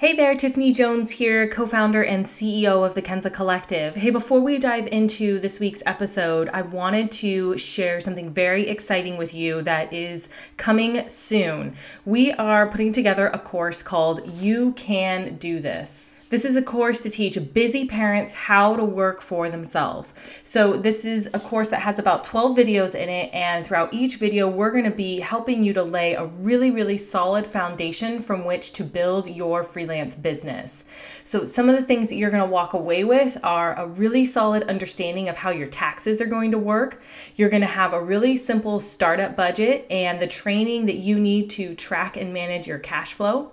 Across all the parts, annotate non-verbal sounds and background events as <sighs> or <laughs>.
Hey there, Tiffany Jones here, co founder and CEO of the Kenza Collective. Hey, before we dive into this week's episode, I wanted to share something very exciting with you that is coming soon. We are putting together a course called You Can Do This. This is a course to teach busy parents how to work for themselves. So, this is a course that has about 12 videos in it, and throughout each video, we're going to be helping you to lay a really, really solid foundation from which to build your freelance business. So, some of the things that you're going to walk away with are a really solid understanding of how your taxes are going to work. You're going to have a really simple startup budget and the training that you need to track and manage your cash flow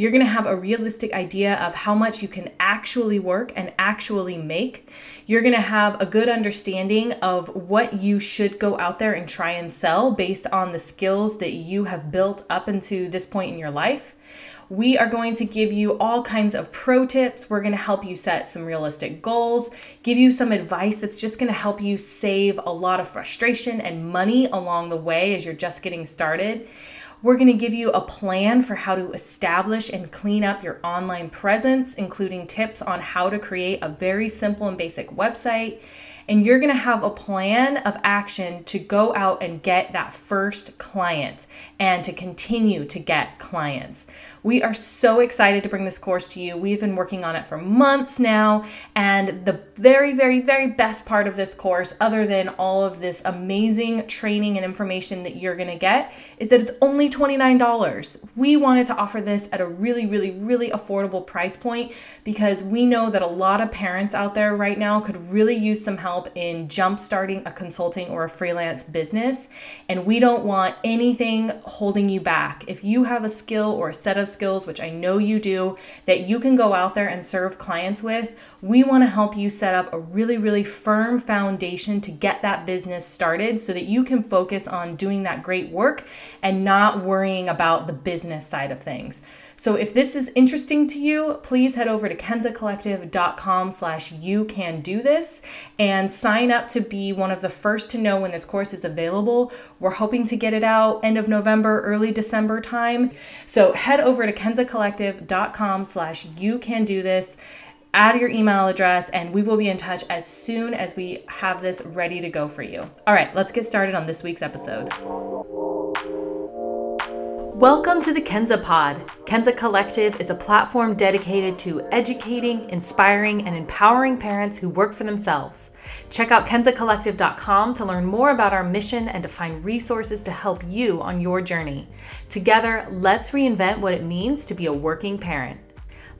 you're going to have a realistic idea of how much you can actually work and actually make. You're going to have a good understanding of what you should go out there and try and sell based on the skills that you have built up into this point in your life. We are going to give you all kinds of pro tips. We're going to help you set some realistic goals, give you some advice that's just going to help you save a lot of frustration and money along the way as you're just getting started. We're going to give you a plan for how to establish and clean up your online presence, including tips on how to create a very simple and basic website. And you're going to have a plan of action to go out and get that first client and to continue to get clients. We are so excited to bring this course to you. We've been working on it for months now. And the very, very, very best part of this course, other than all of this amazing training and information that you're to get, is that it's only $29. We wanted to offer this at a really, really, really affordable price point because we know that a lot of parents out there right now could really use some help in jump starting a consulting or a freelance business. And we don't want anything holding you back. If you have a skill or a set of skills, which I know you do, that you can go out there and serve clients with, we want to help you set up a really, really firm foundation to get that business started so that you can focus on doing that great work and not worrying about the business side of things. So if this is interesting to you, please head over to kenzacollective.com slash you can do this and sign up to be one of the first to know when this course is available. We're hoping to get it out end of November, early December time. So head over to kenzacollective.com slash you can do this add your email address and we will be in touch as soon as we have this ready to go for you. All right, let's get started on this week's episode. Welcome to the Kenza Pod. Kenza Collective is a platform dedicated to educating, inspiring, and empowering parents who work for themselves. Check out kenzacollective.com to learn more about our mission and to find resources to help you on your journey. Together, let's reinvent what it means to be a working parent.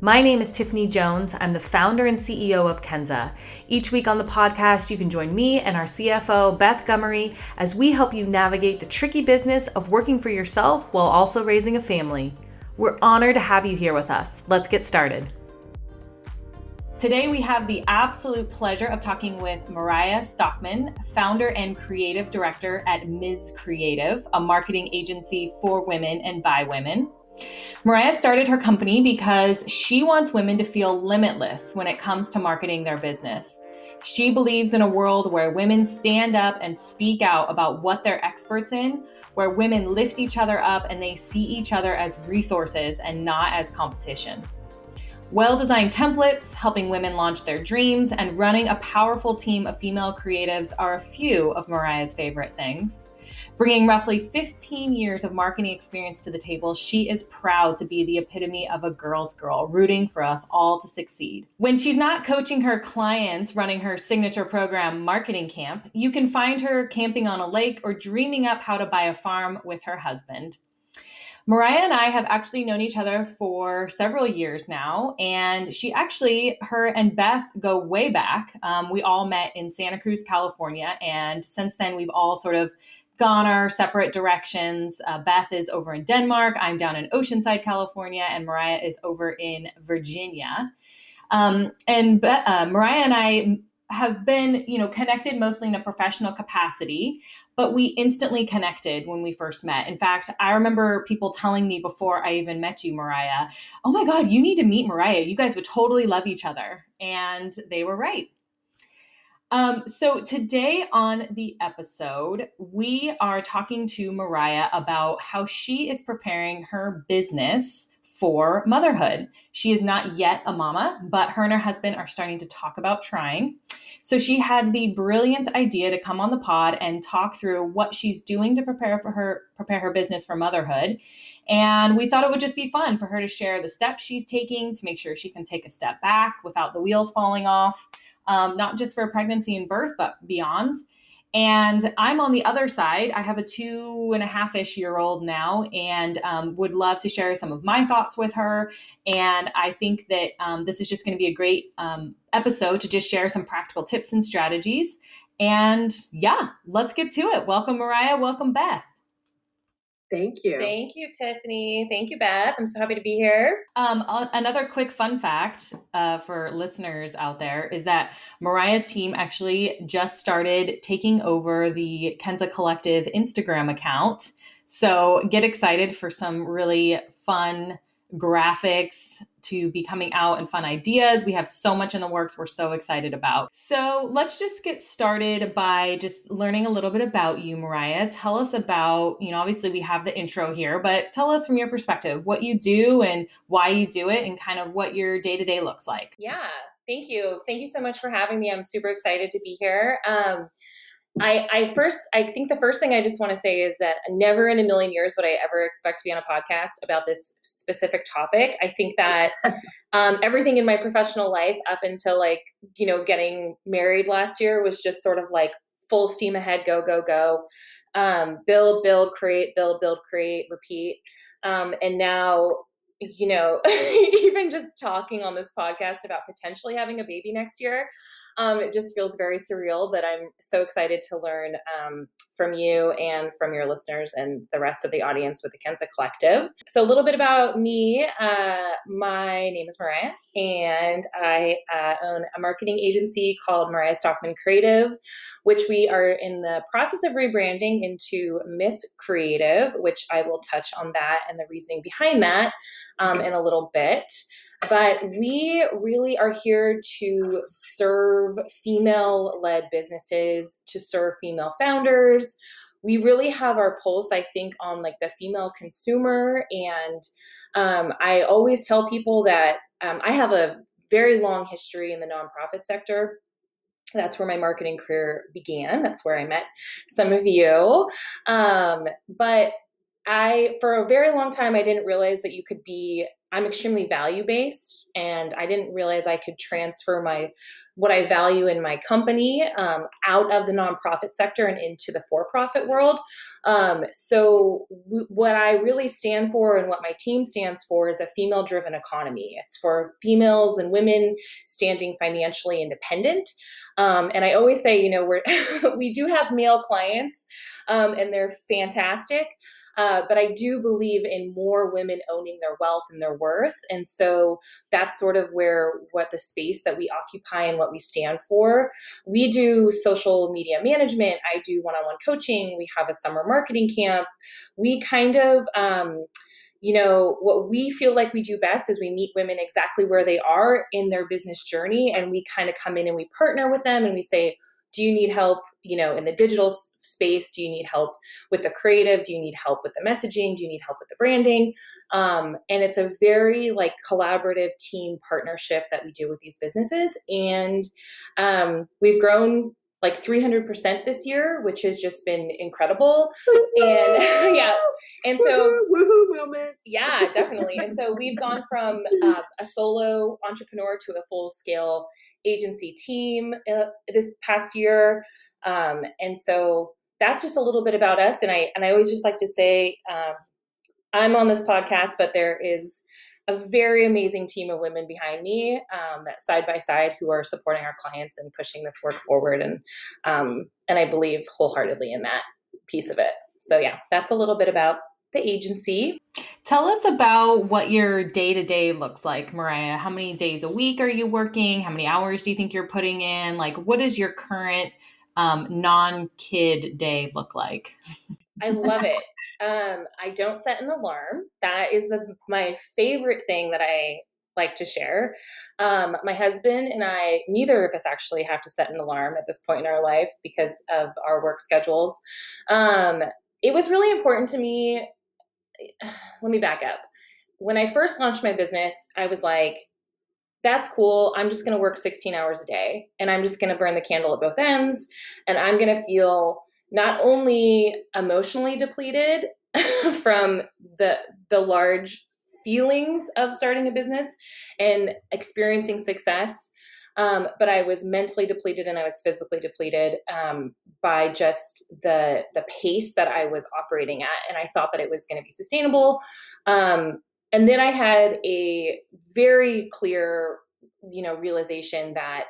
My name is Tiffany Jones. I'm the founder and CEO of Kenza. Each week on the podcast, you can join me and our CFO, Beth Gummery, as we help you navigate the tricky business of working for yourself while also raising a family. We're honored to have you here with us. Let's get started. Today, we have the absolute pleasure of talking with Mariah Stockman, founder and creative director at Ms. Creative, a marketing agency for women and by women. Mariah started her company because she wants women to feel limitless when it comes to marketing their business. She believes in a world where women stand up and speak out about what they're experts in, where women lift each other up and they see each other as resources and not as competition. Well designed templates, helping women launch their dreams, and running a powerful team of female creatives are a few of Mariah's favorite things. Bringing roughly 15 years of marketing experience to the table, she is proud to be the epitome of a girl's girl, rooting for us all to succeed. When she's not coaching her clients running her signature program, Marketing Camp, you can find her camping on a lake or dreaming up how to buy a farm with her husband. Mariah and I have actually known each other for several years now, and she actually, her and Beth go way back. Um, we all met in Santa Cruz, California, and since then we've all sort of gone our separate directions. Uh, Beth is over in Denmark. I'm down in Oceanside, California, and Mariah is over in Virginia. Um, and uh, Mariah and I have been, you know, connected mostly in a professional capacity, but we instantly connected when we first met. In fact, I remember people telling me before I even met you, Mariah, "Oh my God, you need to meet Mariah. You guys would totally love each other," and they were right. Um, so today on the episode, we are talking to Mariah about how she is preparing her business for motherhood. She is not yet a mama, but her and her husband are starting to talk about trying. So she had the brilliant idea to come on the pod and talk through what she's doing to prepare for her prepare her business for motherhood. And we thought it would just be fun for her to share the steps she's taking to make sure she can take a step back without the wheels falling off, um, not just for pregnancy and birth, but beyond. And I'm on the other side. I have a two and a half ish year old now and um, would love to share some of my thoughts with her. And I think that um, this is just going to be a great um, episode to just share some practical tips and strategies. And yeah, let's get to it. Welcome, Mariah. Welcome, Beth. Thank you. Thank you, Tiffany. Thank you, Beth. I'm so happy to be here. Um, another quick fun fact uh, for listeners out there is that Mariah's team actually just started taking over the Kenza Collective Instagram account. So get excited for some really fun graphics to be coming out and fun ideas. We have so much in the works we're so excited about. So let's just get started by just learning a little bit about you, Mariah. Tell us about, you know, obviously we have the intro here, but tell us from your perspective what you do and why you do it and kind of what your day to day looks like. Yeah. Thank you. Thank you so much for having me. I'm super excited to be here. Um, I, I first, I think the first thing I just want to say is that never in a million years would I ever expect to be on a podcast about this specific topic. I think that <laughs> um, everything in my professional life up until like, you know, getting married last year was just sort of like full steam ahead, go, go, go. Um, build, build, create, build, build, create, repeat. Um, and now, you know, <laughs> even just talking on this podcast about potentially having a baby next year, um, it just feels very surreal, but I'm so excited to learn um, from you and from your listeners and the rest of the audience with the Kenza Collective. So, a little bit about me. Uh, my name is Mariah, and I uh, own a marketing agency called Mariah Stockman Creative, which we are in the process of rebranding into Miss Creative, which I will touch on that and the reasoning behind that um, in a little bit but we really are here to serve female led businesses, to serve female founders. We really have our pulse, I think, on like the female consumer. And um, I always tell people that um, I have a very long history in the nonprofit sector that's where my marketing career began. That's where I met some of you. Um, but I, for a very long time, I didn't realize that you could be I'm extremely value based, and I didn't realize I could transfer my what I value in my company um, out of the nonprofit sector and into the for profit world. Um, so, w- what I really stand for and what my team stands for is a female driven economy. It's for females and women standing financially independent. Um, and I always say, you know, we're <laughs> we do have male clients, um, and they're fantastic. Uh, but I do believe in more women owning their wealth and their worth. And so that's sort of where what the space that we occupy and what we stand for. We do social media management. I do one on one coaching. We have a summer marketing camp. We kind of, um, you know, what we feel like we do best is we meet women exactly where they are in their business journey and we kind of come in and we partner with them and we say, do you need help you know in the digital space? Do you need help with the creative? Do you need help with the messaging? Do you need help with the branding? Um, and it's a very like collaborative team partnership that we do with these businesses. And um, we've grown like 300% this year which has just been incredible. And <laughs> yeah. And so woohoo! Moment. Yeah definitely. And so we've gone from uh, <laughs> a solo entrepreneur to a full scale agency team uh, this past year. Um, and so that's just a little bit about us. And I and I always just like to say um, I'm on this podcast, but there is a very amazing team of women behind me, um, side by side, who are supporting our clients and pushing this work forward. And um, and I believe wholeheartedly in that piece of it. So yeah, that's a little bit about the agency. Tell us about what your day to day looks like, Mariah. How many days a week are you working? How many hours do you think you're putting in? Like, what does your current um, non kid day look like? I love it. Um, I don't set an alarm. That is the my favorite thing that I like to share. Um, my husband and I, neither of us actually have to set an alarm at this point in our life because of our work schedules. Um, it was really important to me <sighs> let me back up. when I first launched my business, I was like, that's cool. I'm just going to work 16 hours a day and I'm just going to burn the candle at both ends. And I'm going to feel not only emotionally depleted <laughs> from the, the large feelings of starting a business and experiencing success, um, but I was mentally depleted and I was physically depleted um, by just the the pace that I was operating at, and I thought that it was going to be sustainable. Um, and then I had a very clear, you know, realization that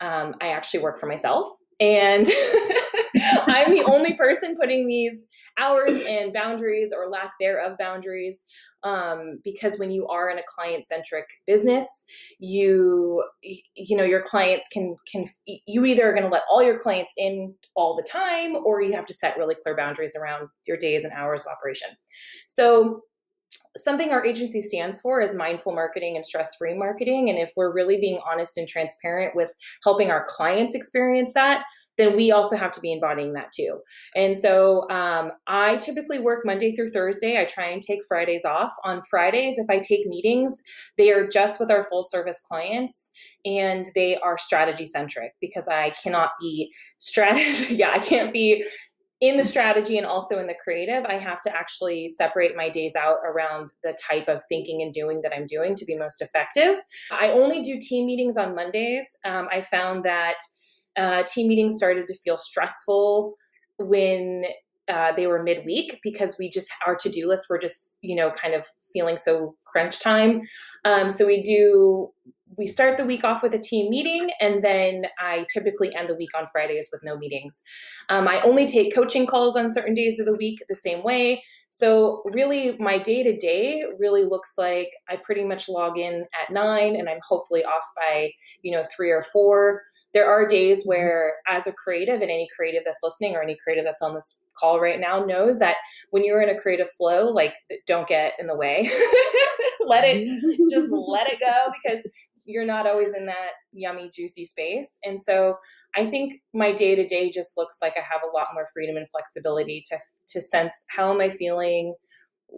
um, I actually work for myself, and <laughs> <laughs> I'm the only person putting these hours and boundaries or lack thereof boundaries um, because when you are in a client centric business you you know your clients can can you either are going to let all your clients in all the time or you have to set really clear boundaries around your days and hours of operation so something our agency stands for is mindful marketing and stress free marketing. And if we're really being honest and transparent with helping our clients experience that, then we also have to be embodying that too. And so um, I typically work Monday through Thursday. I try and take Fridays off. On Fridays, if I take meetings, they are just with our full service clients and they are strategy centric because I cannot be strategy. <laughs> yeah, I can't be in the strategy and also in the creative, I have to actually separate my days out around the type of thinking and doing that I'm doing to be most effective. I only do team meetings on Mondays. Um, I found that uh, team meetings started to feel stressful when uh, they were midweek because we just our to-do list were just you know kind of feeling so crunch time. Um, so we do we start the week off with a team meeting and then i typically end the week on fridays with no meetings. Um, i only take coaching calls on certain days of the week the same way. So really my day to day really looks like i pretty much log in at nine and i'm hopefully off by you know three or four there are days where as a creative and any creative that's listening or any creative that's on this call right now knows that when you're in a creative flow like don't get in the way. <laughs> Let it <laughs> just let it go because you're not always in that yummy juicy space. And so i think my day to day just looks like i have a lot more freedom and flexibility to to sense how am i feeling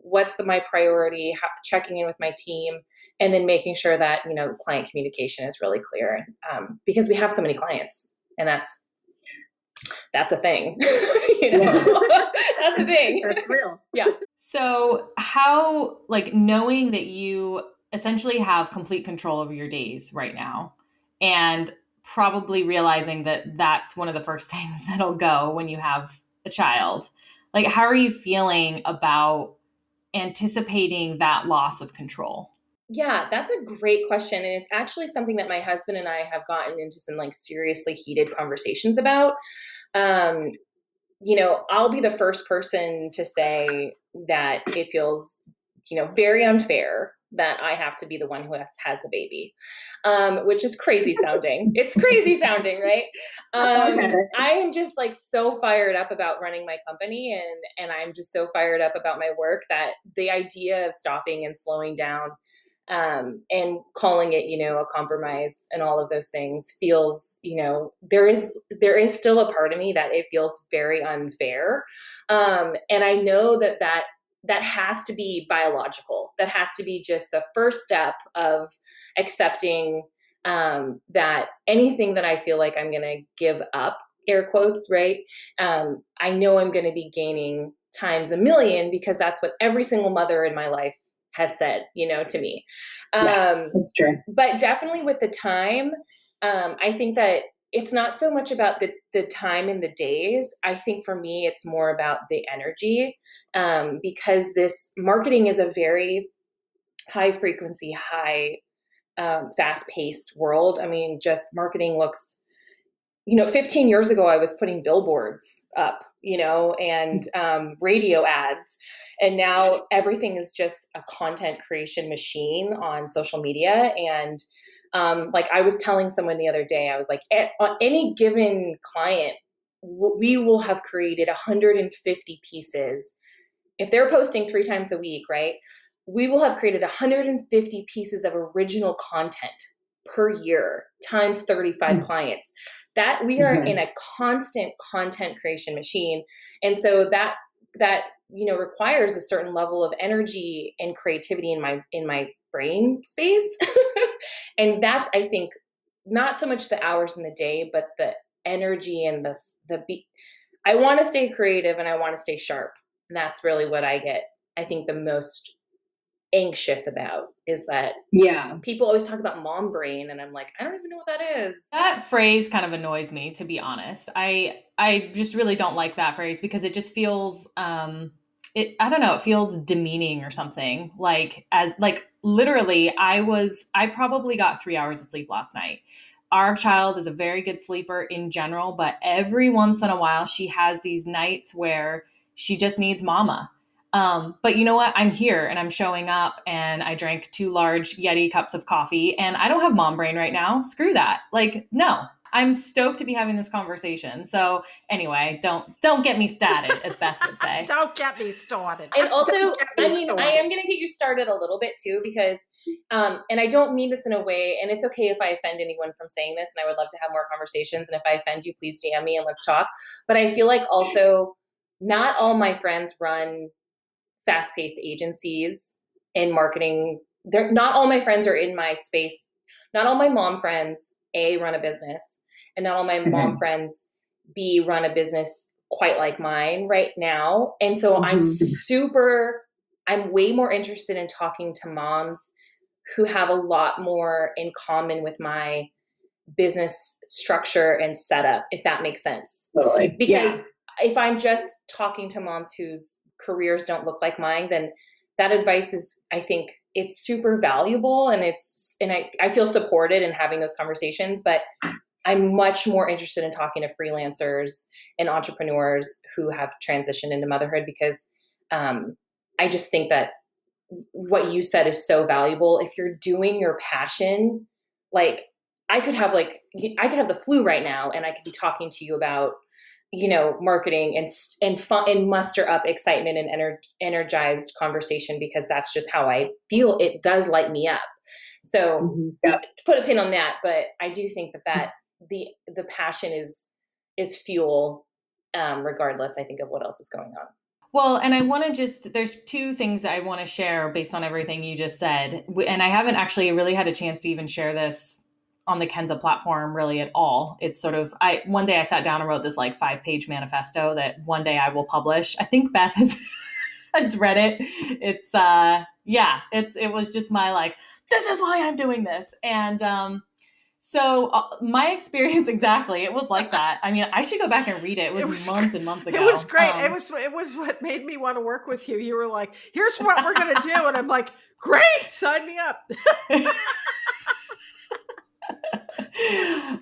what's the my priority how, checking in with my team and then making sure that you know client communication is really clear um, because we have so many clients and that's that's a thing. <laughs> You know? <laughs> That's a thing. That's real. <laughs> Yeah. So how like knowing that you essentially have complete control over your days right now and probably realizing that that's one of the first things that'll go when you have a child like how are you feeling about anticipating that loss of control? Yeah that's a great question and it's actually something that my husband and i have gotten into some like seriously heated conversations about. Um you know i'll be the first person to say that it feels you know very unfair that I have to be the one who has, has the baby, um, which is crazy sounding. <laughs> it's crazy sounding, right? Um, I am just like so fired up about running my company, and and I'm just so fired up about my work that the idea of stopping and slowing down um, and calling it, you know, a compromise and all of those things feels, you know, there is there is still a part of me that it feels very unfair, um, and I know that that that has to be biological. That has to be just the first step of accepting um, that anything that I feel like I'm going to give up, air quotes, right? Um, I know I'm going to be gaining times a million because that's what every single mother in my life has said, you know, to me. Um, yeah, that's true. But definitely with the time, um, I think that it's not so much about the the time and the days. I think for me, it's more about the energy um, because this marketing is a very high frequency, high um, fast paced world. I mean, just marketing looks. You know, 15 years ago, I was putting billboards up, you know, and um, radio ads. And now <laughs> everything is just a content creation machine on social media. And um, like I was telling someone the other day, I was like, on any given client, we will have created 150 pieces. If they're posting three times a week, right? We will have created 150 pieces of original content per year times 35 mm-hmm. clients. That we are mm-hmm. in a constant content creation machine. And so that that you know requires a certain level of energy and creativity in my in my brain space <laughs> and that's i think not so much the hours in the day but the energy and the the be- i want to stay creative and i want to stay sharp. And that's really what i get i think the most anxious about is that yeah. people always talk about mom brain and i'm like i don't even know what that is. That phrase kind of annoys me to be honest. I i just really don't like that phrase because it just feels um it i don't know it feels demeaning or something like as like literally i was i probably got three hours of sleep last night our child is a very good sleeper in general but every once in a while she has these nights where she just needs mama um, but you know what? I'm here and I'm showing up and I drank two large Yeti cups of coffee and I don't have mom brain right now. Screw that. Like, no. I'm stoked to be having this conversation. So anyway, don't don't get me started, as Beth would say. <laughs> don't get me started. And also, I mean, started. I am gonna get you started a little bit too, because um, and I don't mean this in a way, and it's okay if I offend anyone from saying this, and I would love to have more conversations. And if I offend you, please DM me and let's talk. But I feel like also not all my friends run fast paced agencies in marketing. They're not all my friends are in my space. Not all my mom friends, A, run a business, and not all my mm-hmm. mom friends, B, run a business quite like mine right now. And so mm-hmm. I'm super, I'm way more interested in talking to moms who have a lot more in common with my business structure and setup, if that makes sense. Totally. Because yeah. if I'm just talking to moms whose careers don't look like mine, then that advice is, I think, it's super valuable and it's, and I, I feel supported in having those conversations, but I'm much more interested in talking to freelancers and entrepreneurs who have transitioned into motherhood because um, I just think that what you said is so valuable. If you're doing your passion, like I could have like I could have the flu right now and I could be talking to you about you know marketing and and fun and muster up excitement and ener- energized conversation because that's just how I feel it does light me up so mm-hmm. yeah, to put a pin on that but I do think that that the the passion is is fuel um, regardless I think of what else is going on well, and I want to just, there's two things I want to share based on everything you just said. And I haven't actually really had a chance to even share this on the Kenza platform really at all. It's sort of I one day I sat down and wrote this like five page manifesto that one day I will publish. I think Beth has <laughs> has read it. It's uh yeah, it's it was just my like this is why I'm doing this. And um so uh, my experience <laughs> exactly, it was like that. I mean, I should go back and read it. It was, it was months and months ago. It was great. Um, it was it was what made me want to work with you. You were like, "Here's what we're going to do," and I'm like, "Great, sign me up." <laughs>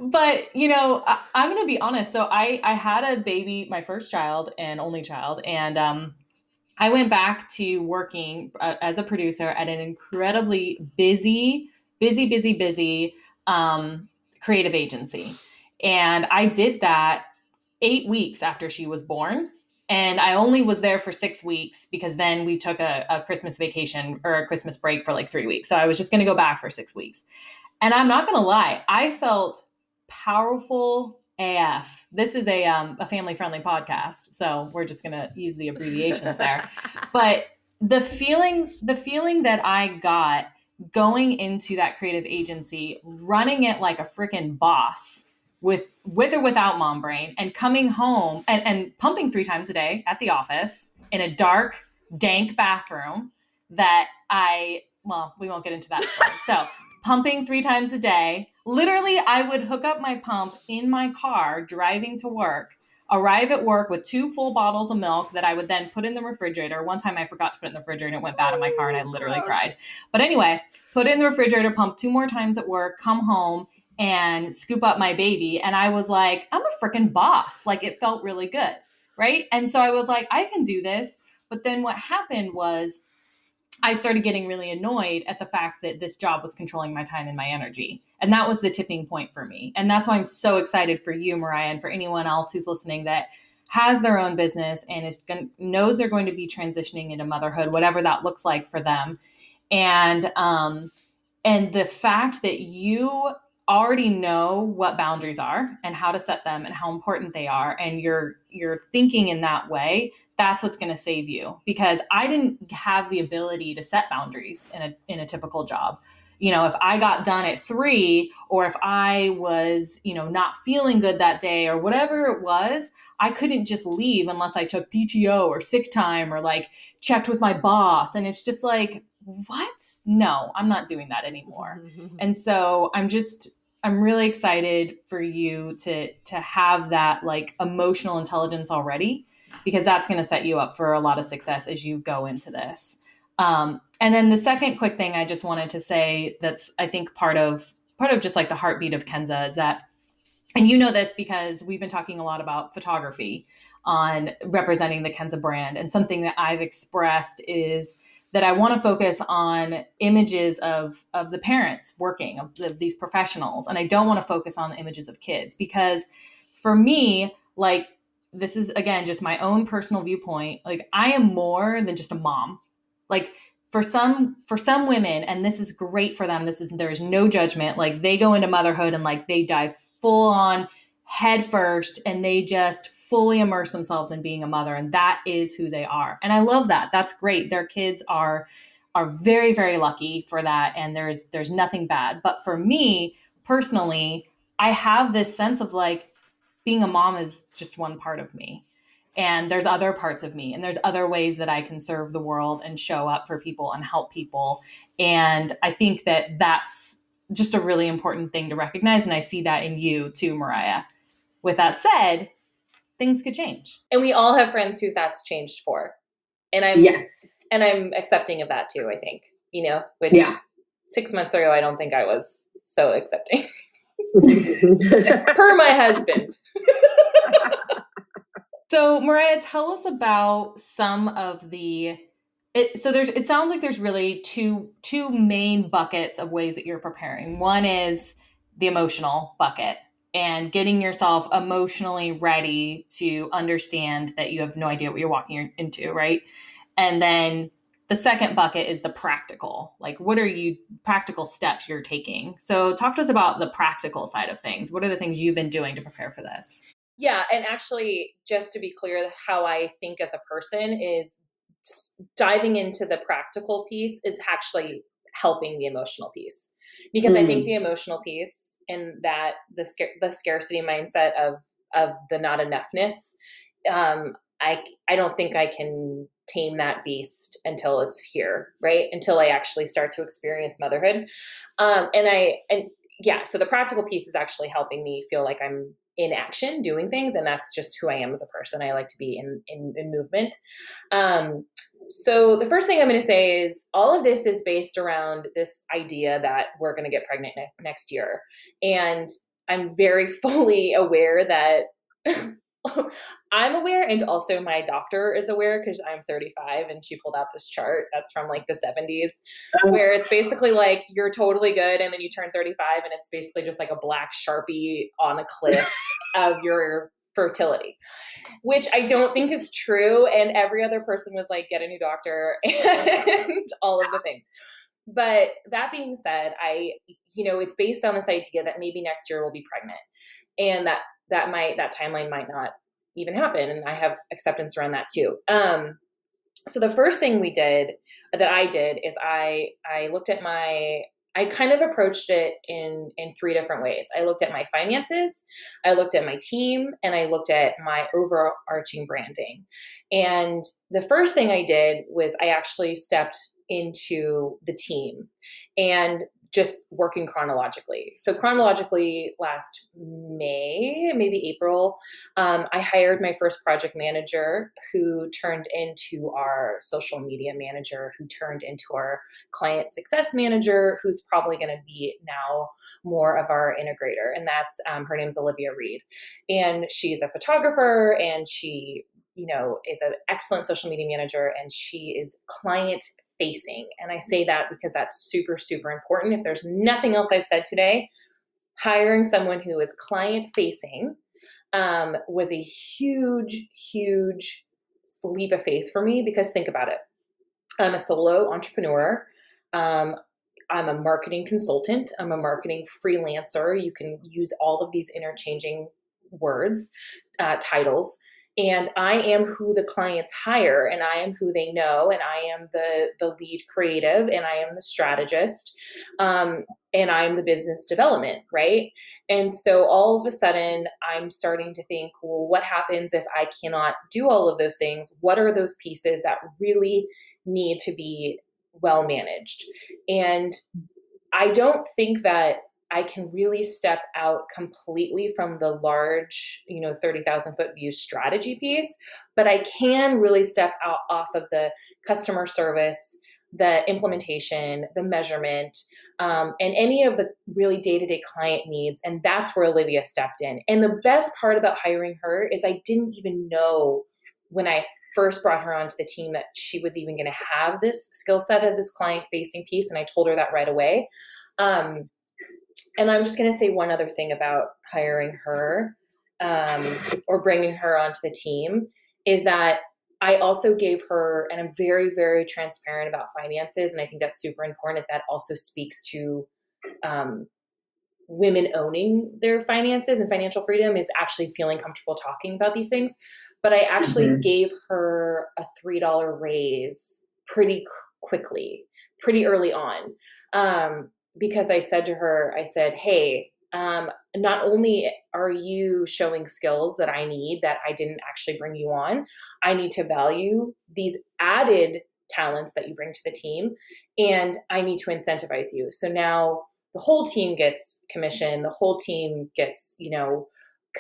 but you know I, am gonna be honest so i i had a baby my first child and only child and um i went back to working uh, as a producer at an incredibly busy busy busy busy um creative agency and i did that eight weeks after she was born and i only was there for six weeks because then we took a, a christmas vacation or a christmas break for like three weeks so i was just going to go back for six weeks and I'm not going to lie, I felt powerful AF. This is a um, a family friendly podcast, so we're just going to use the abbreviations there. <laughs> but the feeling the feeling that I got going into that creative agency, running it like a freaking boss with with or without mom brain and coming home and, and pumping three times a day at the office in a dark, dank bathroom that I well, we won't get into that story. <laughs> So pumping three times a day. Literally, I would hook up my pump in my car driving to work, arrive at work with two full bottles of milk that I would then put in the refrigerator. One time I forgot to put it in the refrigerator and it went bad in my car and I oh, literally Gross. cried. But anyway, put it in the refrigerator, pump two more times at work, come home and scoop up my baby. And I was like, I'm a freaking boss. Like it felt really good. Right. And so I was like, I can do this. But then what happened was, I started getting really annoyed at the fact that this job was controlling my time and my energy. And that was the tipping point for me. And that's why I'm so excited for you, Mariah, and for anyone else who's listening that has their own business and is going knows they're going to be transitioning into motherhood, whatever that looks like for them. And um and the fact that you already know what boundaries are and how to set them and how important they are and you're you're thinking in that way that's what's going to save you because I didn't have the ability to set boundaries in a in a typical job. You know, if I got done at 3 or if I was, you know, not feeling good that day or whatever it was, I couldn't just leave unless I took PTO or sick time or like checked with my boss and it's just like what? No, I'm not doing that anymore. Mm-hmm. and so I'm just I'm really excited for you to to have that like emotional intelligence already because that's going to set you up for a lot of success as you go into this. Um, and then the second quick thing I just wanted to say that's I think part of part of just like the heartbeat of Kenza is that, and you know this because we've been talking a lot about photography on representing the Kenza brand, and something that I've expressed is that I want to focus on images of of the parents working of, of these professionals, and I don't want to focus on the images of kids because for me, like this is again just my own personal viewpoint. Like I am more than just a mom. Like for some for some women, and this is great for them. This is there is no judgment. Like they go into motherhood and like they dive full on head first, and they just fully immerse themselves in being a mother and that is who they are and i love that that's great their kids are are very very lucky for that and there's there's nothing bad but for me personally i have this sense of like being a mom is just one part of me and there's other parts of me and there's other ways that i can serve the world and show up for people and help people and i think that that's just a really important thing to recognize and i see that in you too mariah with that said things could change. And we all have friends who that's changed for. And I'm yes. and I'm accepting of that too, I think. You know, which yeah. six months ago I don't think I was so accepting. <laughs> per my husband. <laughs> so Mariah, tell us about some of the it, so there's it sounds like there's really two two main buckets of ways that you're preparing. One is the emotional bucket and getting yourself emotionally ready to understand that you have no idea what you're walking into, right? And then the second bucket is the practical. Like, what are you practical steps you're taking? So, talk to us about the practical side of things. What are the things you've been doing to prepare for this? Yeah, and actually, just to be clear, how I think as a person is diving into the practical piece is actually helping the emotional piece because mm. I think mm. the emotional piece and that the the scarcity mindset of of the not enoughness um i i don't think i can tame that beast until it's here right until i actually start to experience motherhood um and i and yeah so the practical piece is actually helping me feel like i'm in action doing things and that's just who i am as a person i like to be in in, in movement um so the first thing I'm going to say is all of this is based around this idea that we're going to get pregnant ne- next year. And I'm very <laughs> fully aware that <laughs> I'm aware, and also my doctor is aware because I'm 35 and she pulled out this chart that's from like the 70s, where it's basically like you're totally good, and then you turn 35, and it's basically just like a black sharpie on a cliff <laughs> of your fertility, which I don't think is true. And every other person was like, get a new doctor <laughs> and all of the things. But that being said, I, you know, it's based on this idea that maybe next year we'll be pregnant and that that might, that timeline might not even happen. And I have acceptance around that too. Um, so the first thing we did that I did is I I looked at my I kind of approached it in in three different ways. I looked at my finances, I looked at my team, and I looked at my overarching branding. And the first thing I did was I actually stepped into the team. And just working chronologically. So, chronologically, last May, maybe April, um, I hired my first project manager who turned into our social media manager, who turned into our client success manager, who's probably going to be now more of our integrator. And that's um, her name's Olivia Reed. And she's a photographer and she you know is an excellent social media manager and she is client facing. And I say that because that's super, super important. If there's nothing else I've said today, hiring someone who is client facing um, was a huge, huge leap of faith for me because think about it. I'm a solo entrepreneur. Um, I'm a marketing consultant. I'm a marketing freelancer. You can use all of these interchanging words, uh, titles. And I am who the clients hire and I am who they know and I am the the lead creative and I am the strategist um, and I'm the business development right? And so all of a sudden I'm starting to think well what happens if I cannot do all of those things? What are those pieces that really need to be well managed? And I don't think that I can really step out completely from the large, you know, 30,000 foot view strategy piece, but I can really step out off of the customer service, the implementation, the measurement, um, and any of the really day to day client needs. And that's where Olivia stepped in. And the best part about hiring her is I didn't even know when I first brought her onto the team that she was even going to have this skill set of this client facing piece. And I told her that right away. Um, and I'm just going to say one other thing about hiring her um, or bringing her onto the team is that I also gave her, and I'm very, very transparent about finances, and I think that's super important. That also speaks to um, women owning their finances and financial freedom is actually feeling comfortable talking about these things. But I actually mm-hmm. gave her a three dollar raise pretty quickly, pretty early on. Um, because I said to her, I said, hey, um, not only are you showing skills that I need that I didn't actually bring you on, I need to value these added talents that you bring to the team, and I need to incentivize you. So now the whole team gets commission, the whole team gets, you know,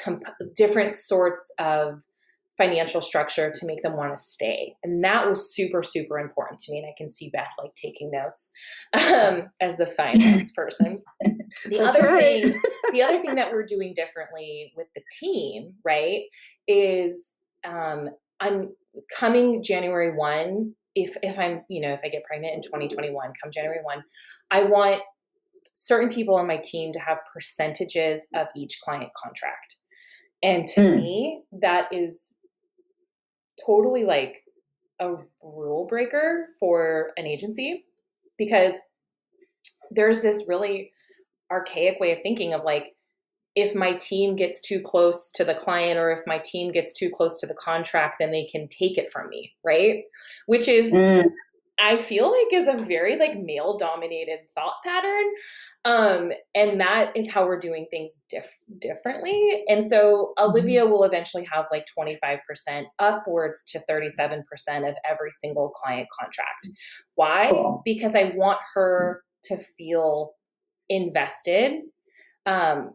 comp- different sorts of financial structure to make them want to stay. And that was super, super important to me. And I can see Beth like taking notes um, as the finance <laughs> person. The other right. thing, the other thing that <laughs> we're doing differently with the team, right, is um, I'm coming January 1. If, if I'm, you know, if I get pregnant in 2021, come January 1, I want certain people on my team to have percentages of each client contract. And to mm. me, that is totally like a rule breaker for an agency because there's this really archaic way of thinking of like if my team gets too close to the client or if my team gets too close to the contract then they can take it from me right which is mm. I feel like is a very like male dominated thought pattern. Um, and that is how we're doing things diff- differently. And so Olivia mm-hmm. will eventually have like 25% upwards to 37% of every single client contract. Why? Cool. Because I want her to feel invested. Um,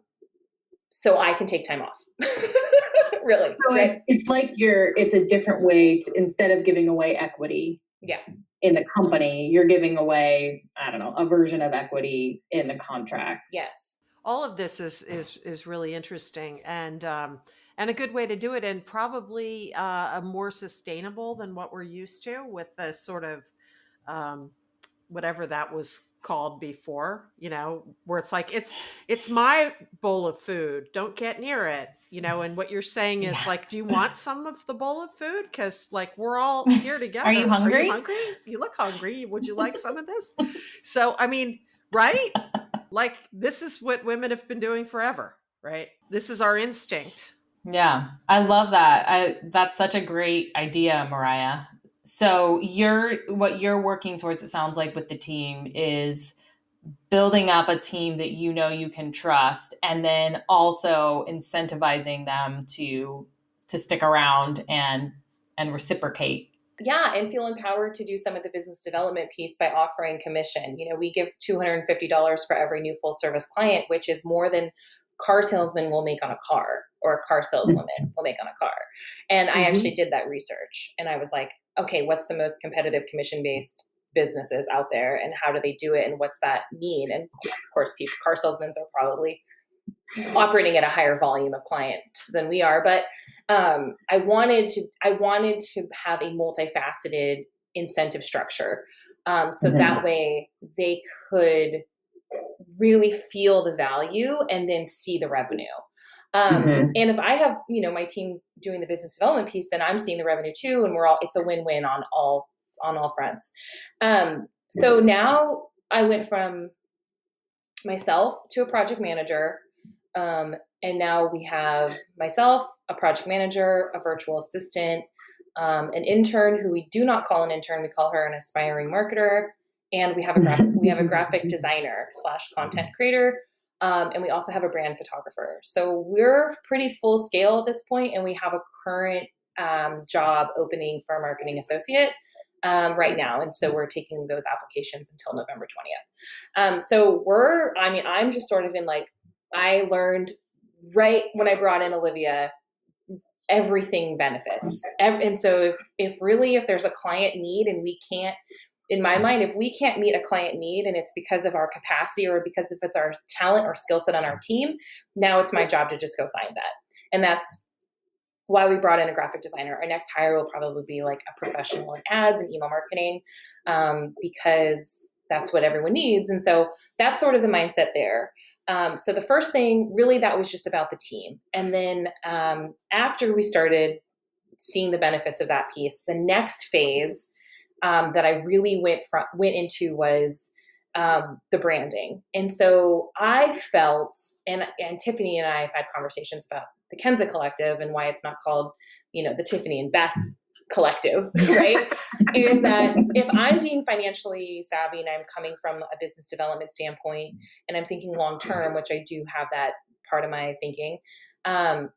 so I can take time off. <laughs> really. So right? it's, it's like you're, it's a different way to, instead of giving away equity. Yeah in the company, you're giving away, I don't know, a version of equity in the contract. Yes. All of this is is is really interesting and um, and a good way to do it, and probably uh, a more sustainable than what we're used to with the sort of um, whatever that was called before. You know, where it's like it's it's my bowl of food. Don't get near it you know and what you're saying is yeah. like do you want some of the bowl of food? Because like we're all <laughs> here together. Are you hungry are you hungry? You look hungry. Would you like some of this? <laughs> So i mean right? Like this is what women have been doing forever right? This is our instinct. Yeah i love that. I that's such a great idea mariah so you're what you're working towards it sounds like with the team is building up a team that you know you can trust and then also incentivizing them to to stick around and and reciprocate. Yeah and feel empowered to do some of the business development piece by offering commission. You know we give $250 for every new full service client which is more than car salesman will make on a car or a car saleswoman mm-hmm. will make on a car and mm-hmm. i actually did that research and i was like okay what's the most competitive commission based businesses out there and how do they do it and what's that mean and of course people car salesmen are probably operating at a higher volume of clients than we are but um, i wanted to i wanted to have a multifaceted incentive structure um, so mm-hmm. that way they could really feel the value and then see the revenue um, mm-hmm. and if i have you know my team doing the business development piece then i'm seeing the revenue too and we're all it's a win-win on all on all fronts. Um, so now I went from myself to a project manager, Um, and now we have myself, a project manager, a virtual assistant, um, an intern who we do not call an intern, we call her an aspiring marketer, and we have a gra- we have a graphic <laughs> designer slash content creator, um, and we also have a brand photographer. So we're pretty full scale at this point, and we have a current um, job opening for a marketing associate um, right now. And so we're taking those applications until November 20th. Um, so we're, I mean, I'm just sort of in like, I learned right when I brought in Olivia, everything benefits. And so if, if really, if there's a client need and we can't, in my mind, if we can't meet a client need and it's because of our capacity or because if it's our talent or skill set on our team, now it's my job to just go find that. And that's why we brought in a graphic designer. Our next hire will probably be like a professional in ads and email marketing um, because that's what everyone needs. And so that's sort of the mindset there. Um, so the first thing, really, that was just about the team. And then um, after we started seeing the benefits of that piece, the next phase um, that I really went from, went into was um, the branding. And so I felt, and, and Tiffany and I have had conversations about the Kenza Collective and why it's not called, you know, the Tiffany and Beth Collective, <laughs> right? is that if I'm being financially savvy and I'm coming from a business development standpoint and I'm thinking long term, which I do have that part of my thinking, um,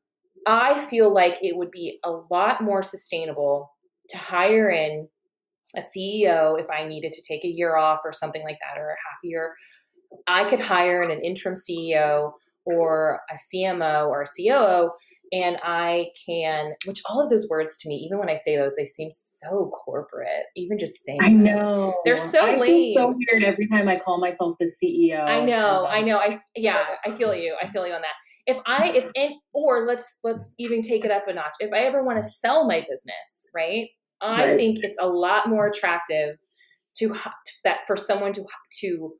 I feel like it would be a lot more sustainable to hire in a CEO if I needed to take a year off or something like that, or a half year. I could hire an interim CEO or a CMO or a COO, and I can, which all of those words to me, even when I say those, they seem so corporate. Even just saying, I know they're so I lame. so weird every time I call myself the CEO. I know, I know. I yeah, I feel you. I feel you on that. If I if in or let's let's even take it up a notch. If I ever want to sell my business, right? I Right. think it's a lot more attractive to that for someone to to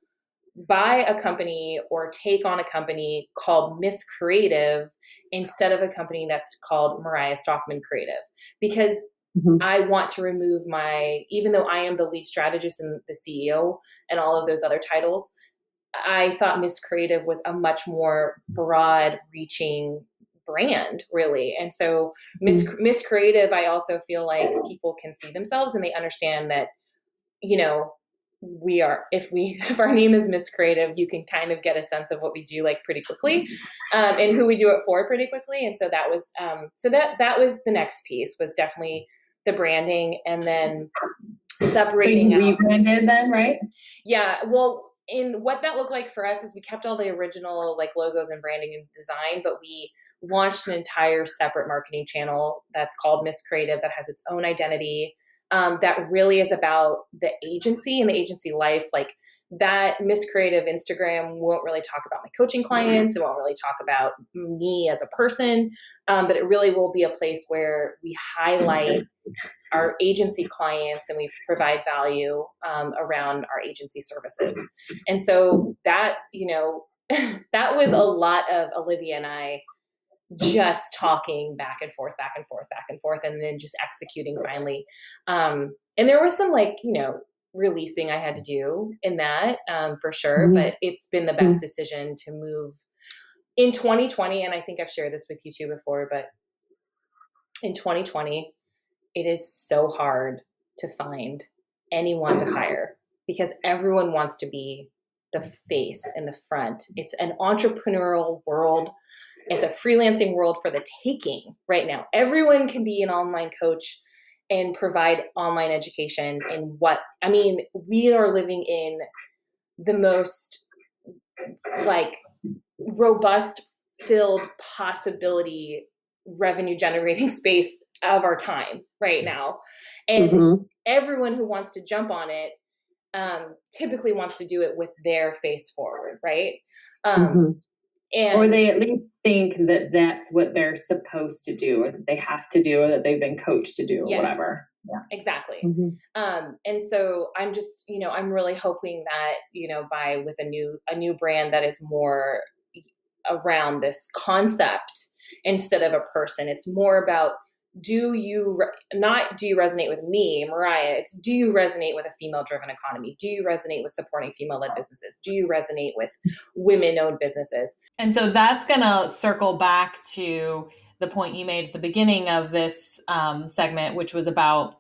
buy a company or take on a company called Ms. Creative instead of a company that's called Mariah Stockman Creative because Mhm. I want to remove my even though I am the lead strategist and the CEO and all of those other titles I thought Ms. Creative was a much more broad reaching brand really. And so Miss Ms. Creative I also feel like people can see themselves and they understand that you know we are if we <laughs> if our name is Ms. Creative you can kind of get a sense of what we do like pretty quickly. Um, and who we do it for pretty quickly. And so that was um, so that that was the next piece was definitely the branding and then So separating you rebranded then, right? yeah, well, in what that looked like for us is we kept all the original like logos and branding and design, but we launched an entire separate marketing channel that's called Ms. Creative that has its own identity. Um, that really is about the agency and the agency life. Like that Ms. Creative Instagram won't really talk about my coaching clients. It won't really talk about me as a person, um, but it really will be a place where we highlight our agency clients and we provide value um, around our agency services. And so that, you know, <laughs> that was a lot of Olivia and I just talking back and forth, back and forth, back and forth, and then just executing finally. Um, and there was some like, you know, releasing I had to do in that um, for sure, Mhm. but it's been the best decision to move in 2020. And I think I've shared this with you too before, but in 2020, it is so hard to find anyone to hire because everyone wants to be the face in the front. It's an entrepreneurial world. It's a freelancing world for the taking right now. Everyone can be an online coach and provide online education and what I mean, we are living in the most like robust filled possibility revenue generating <laughs> space of our time right now. And Mhm. everyone who wants to jump on it um, typically wants to do it with their face forward, right? Um, Mhm. And Or they at least think that that's what they're supposed to do, or that they have to do, or that they've been coached to do, or Yes. whatever. exactly. Mhm. um and so i'm just you know i'm really hoping that you know by with a new a new brand that is more around this concept instead of a person it's more about do you re- not do you resonate with me mariah it's do you resonate with a female driven economy? Do you resonate with supporting female led businesses? Do you resonate with women owned businesses? And so that's going to circle back to the point you made at the beginning of this um, segment which was about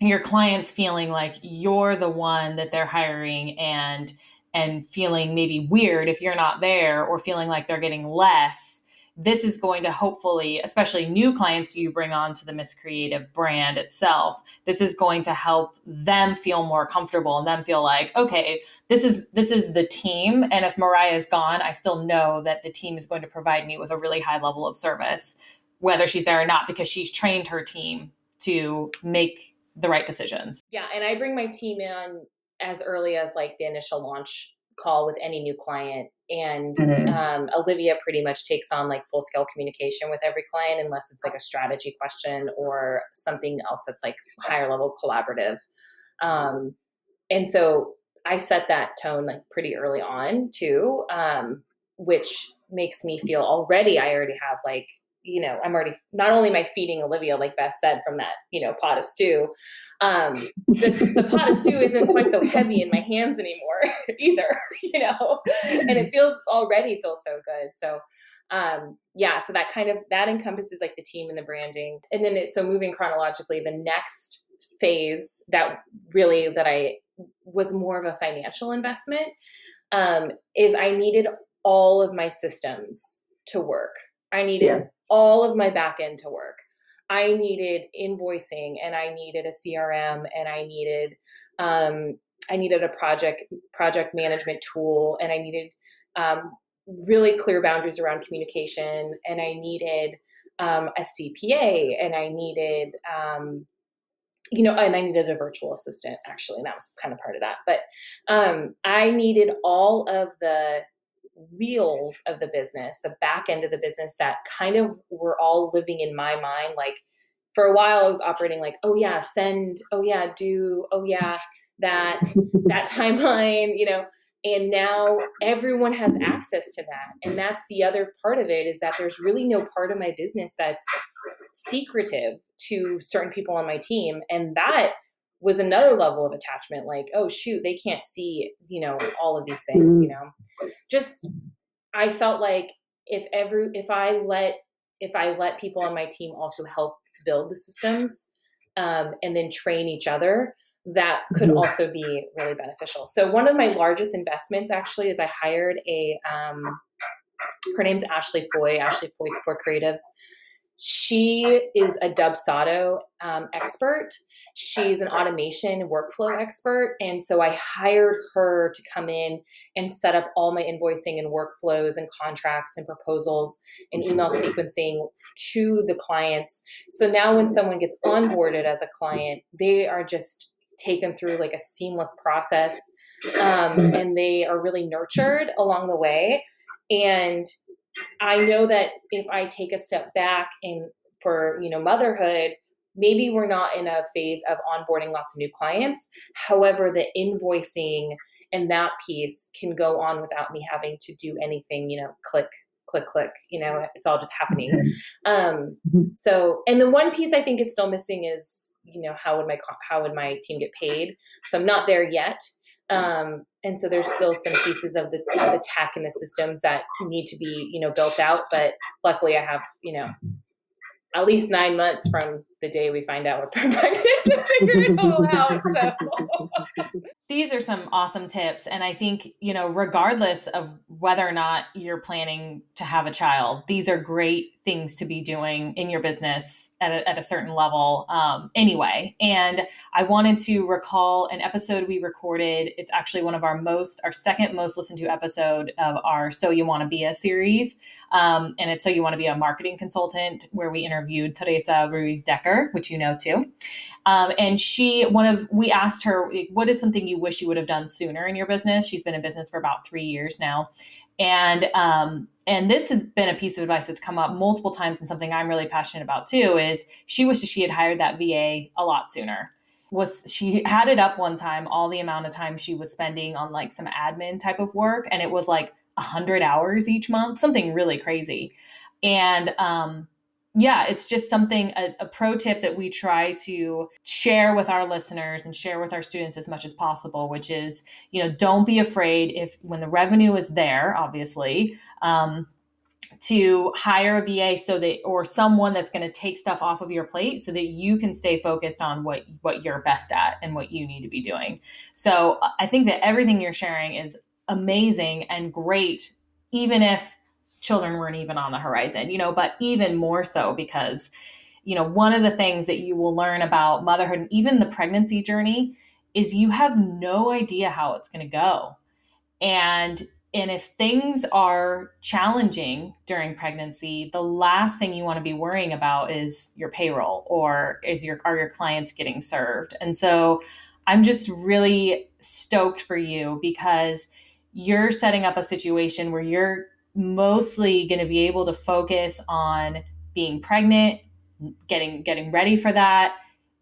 your clients feeling like you're the one that they're hiring and and feeling maybe weird if you're not there or feeling like they're getting less this is going to hopefully, especially new clients you bring on to the Ms. Creative brand itself, this is going to help them feel more comfortable and them feel like, okay, this is this is the team. And if Mariah is gone, I still know that the team is going to provide me with a really high level of service, whether she's there or not, because she's trained her team to make the right decisions. Yeah. And I bring my team in as early as like the initial launch call with any new client and mm-hmm. um, olivia pretty much takes on like full scale communication with every client unless it's like a strategy question or something else that's like higher level collaborative um, and so i set that tone like pretty early on too um, which makes me feel already i already have like you know i'm already not only am i feeding olivia like beth said from that you know pot of stew um, this, the pot of stew isn't quite so heavy in my hands anymore <laughs> either, <laughs> you know, and it feels already feels so good. So, um, yeah, so that kind of, that encompasses like the team and the branding. And then it, so moving chronologically, the next phase that really, that I was more of a financial investment, um, is I needed all of my systems to work. I needed yeah. all of my back end to work. I needed invoicing and I needed a CRM and I needed um, I needed a project project management tool and I needed um, really clear boundaries around communication and I needed um, a CPA and I needed um, you know and I needed a virtual assistant actually and that was kind of part of that but um, I needed all of the wheels of the business, the back end of the business that kind of were all living in my mind. Like for a while, I was operating like, oh yeah, send, oh yeah, do, oh yeah, that <laughs> that timeline, you know. And now everyone has access to that. And that's the other part of it is that there's really no part of my business that's secretive to certain people on my team. And that was another level of attachment like oh shoot they can't see you know all of these things you mm-hmm. know just i felt like if every if i let if i let people on my team also help build the systems um, and then train each other that could mm-hmm. also be really beneficial so one of my largest investments actually is i hired a um, her name's ashley foy ashley foy for creatives she is a dubsado um, expert She's an automation workflow expert. And so I hired her to come in and set up all my invoicing and workflows and contracts and proposals and email sequencing to the clients. So now when someone gets onboarded as a client, they are just taken through like a seamless process um, and they are really nurtured along the way. And I know that if I take a step back and for you know motherhood maybe we're not in a phase of onboarding lots of new clients. However, the invoicing and that piece can go on without me having to do anything, you know, click, click, click, you know, it's all just happening. Um, mm-hmm. so, and the one piece I think is still missing is, you know, how would my, how would my team get paid? So I'm not there yet. Um, and so there's still some pieces of the, of the tech and the systems that need to be, you know, built out. But luckily I have, you know, at least nine months from the day we find out we're pregnant to figure it all out. So <laughs> these are some awesome tips. And I think, you know, regardless of whether or not you're planning to have a child, these are great things to be doing in your business at a, at a certain level um, anyway. And I wanted to recall an episode we recorded. It's actually one of our most, our second most listened to episode of our So You Want to Be a series. Um, and it's So You Want to Be a Marketing Consultant, where we interviewed Teresa Ruiz Decker, which you know too. Um, and she, one of, we asked her, what is something you wish you would have done sooner in your business? She's been in business for about three years now. And um, and this has been a piece of advice that's come up multiple times and something I'm really passionate about too is she wishes she had hired that VA a lot sooner. Was she had it up one time all the amount of time she was spending on like some admin type of work and it was like 100 hours each month, something really crazy. And um yeah, it's just something, a, a, pro tip that we try to share with our listeners and share with our students as much as possible, which is, you know, don't be afraid if when the revenue is there, obviously, um, to hire a VA so that or someone that's going to take stuff off of your plate so that you can stay focused on what what you're best at and what you need to be doing. So I think that everything you're sharing is amazing and great even if children weren't even on the horizon, you know, but even more so because you know, one of the things that you will learn about motherhood and even the pregnancy journey is you have no idea how it's going to go. And and if things are challenging during pregnancy, the last thing you want to be worrying about is your payroll or is your are your clients getting served. And so I'm just really stoked for you because you're setting up a situation where you're mostly going to be able to focus on being pregnant, getting getting ready for that,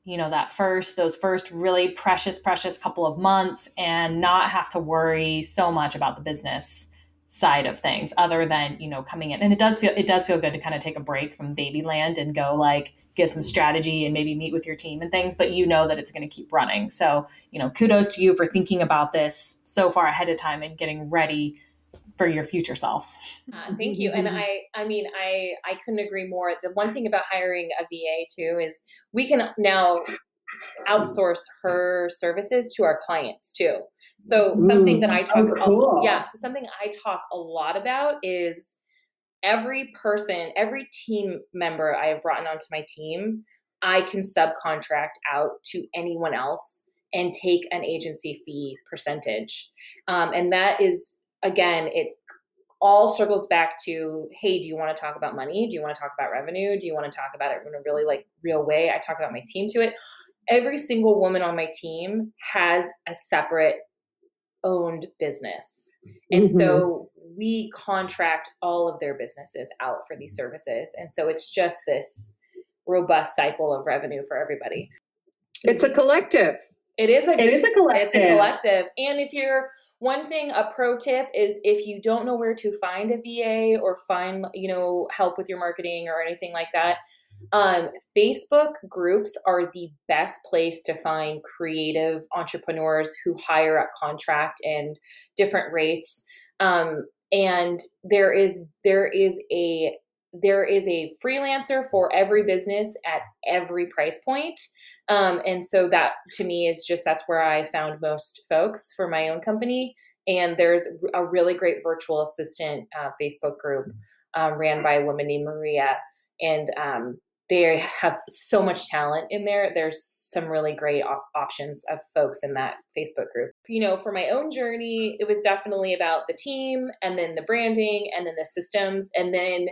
you know that first those first really precious precious couple of months and not have to worry so much about the business side of things other than you know coming in. And it does feel it does feel good to kind of take a break from baby land and go like get some strategy and maybe meet with your team and things but you know that it's going to keep running. So you know kudos to you for thinking about this so far ahead of time and getting ready for your future self. Uh, thank you. And I, I mean, I, I couldn't agree more. The one thing about hiring a VA too is we can now outsource her services to our clients too. So something that I talk, oh, cool. yeah. So something I talk a lot about is every person, every team member I have brought onto my team, I can subcontract out to anyone else and take an agency fee percentage. Um, and that is again, it all circles back to hey do you want to talk about money? Do you want to talk about revenue? Do you want to talk about it in a really like real way? I talk about my team to it. Every single woman on my team has a separate owned business. And mm-hmm. so we contract all of their businesses out for these services. And so it's just this robust cycle of revenue for everybody. It's a collective. It is a it is a collective it's a collective. And if you're one thing, a pro tip is if you don't know where to find a VA or find, you know, help with your marketing or anything like that, um, Facebook groups are the best place to find creative entrepreneurs who hire at contract and different rates. Um, and there is there is a there is a freelancer for every business at every price point. Um, and so that to me is just that's where I found most folks for my own company. And there's a really great virtual assistant uh, Facebook group um, ran by a woman named Maria. And um, they have so much talent in there. There's some really great op- options of folks in that Facebook group. You know, for my own journey, it was definitely about the team and then the branding and then the systems. And then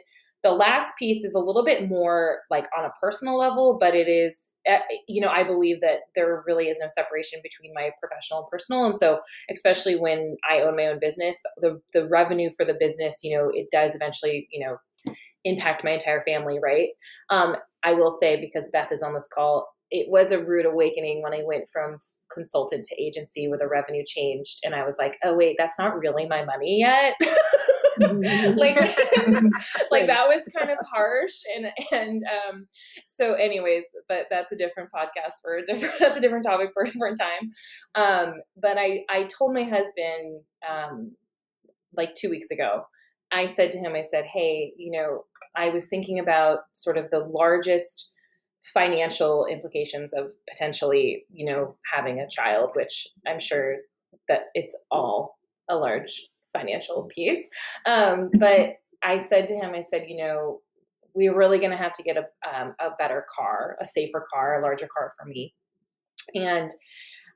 the last piece is a little bit more like on a personal level, but it is, eh, you know, I believe that there really is no separation between my professional and personal. And so, especially when I own my own business, the, the revenue for the business, you know, it does eventually, you know, impact my entire family, right? Um, I will say, because Beth is on this call, it was a rude awakening when I went from consultant to agency where the revenue changed and i was like oh wait that's not really my money yet <laughs> <laughs> like <laughs> like that was kind of <laughs> harsh and and um so anyways but that's a different podcast for a different that's a different topic for a different time. Um but i i told my husband um like two weeks ago i said to him i said hey you know i was thinking about sort of the largest financial implications of potentially, you know, having a child, which I'm sure that it's all a large financial piece. Um, but I said to him, I said, you know, we're really going to have to get a, um, a better car, a safer car, a larger car for me. And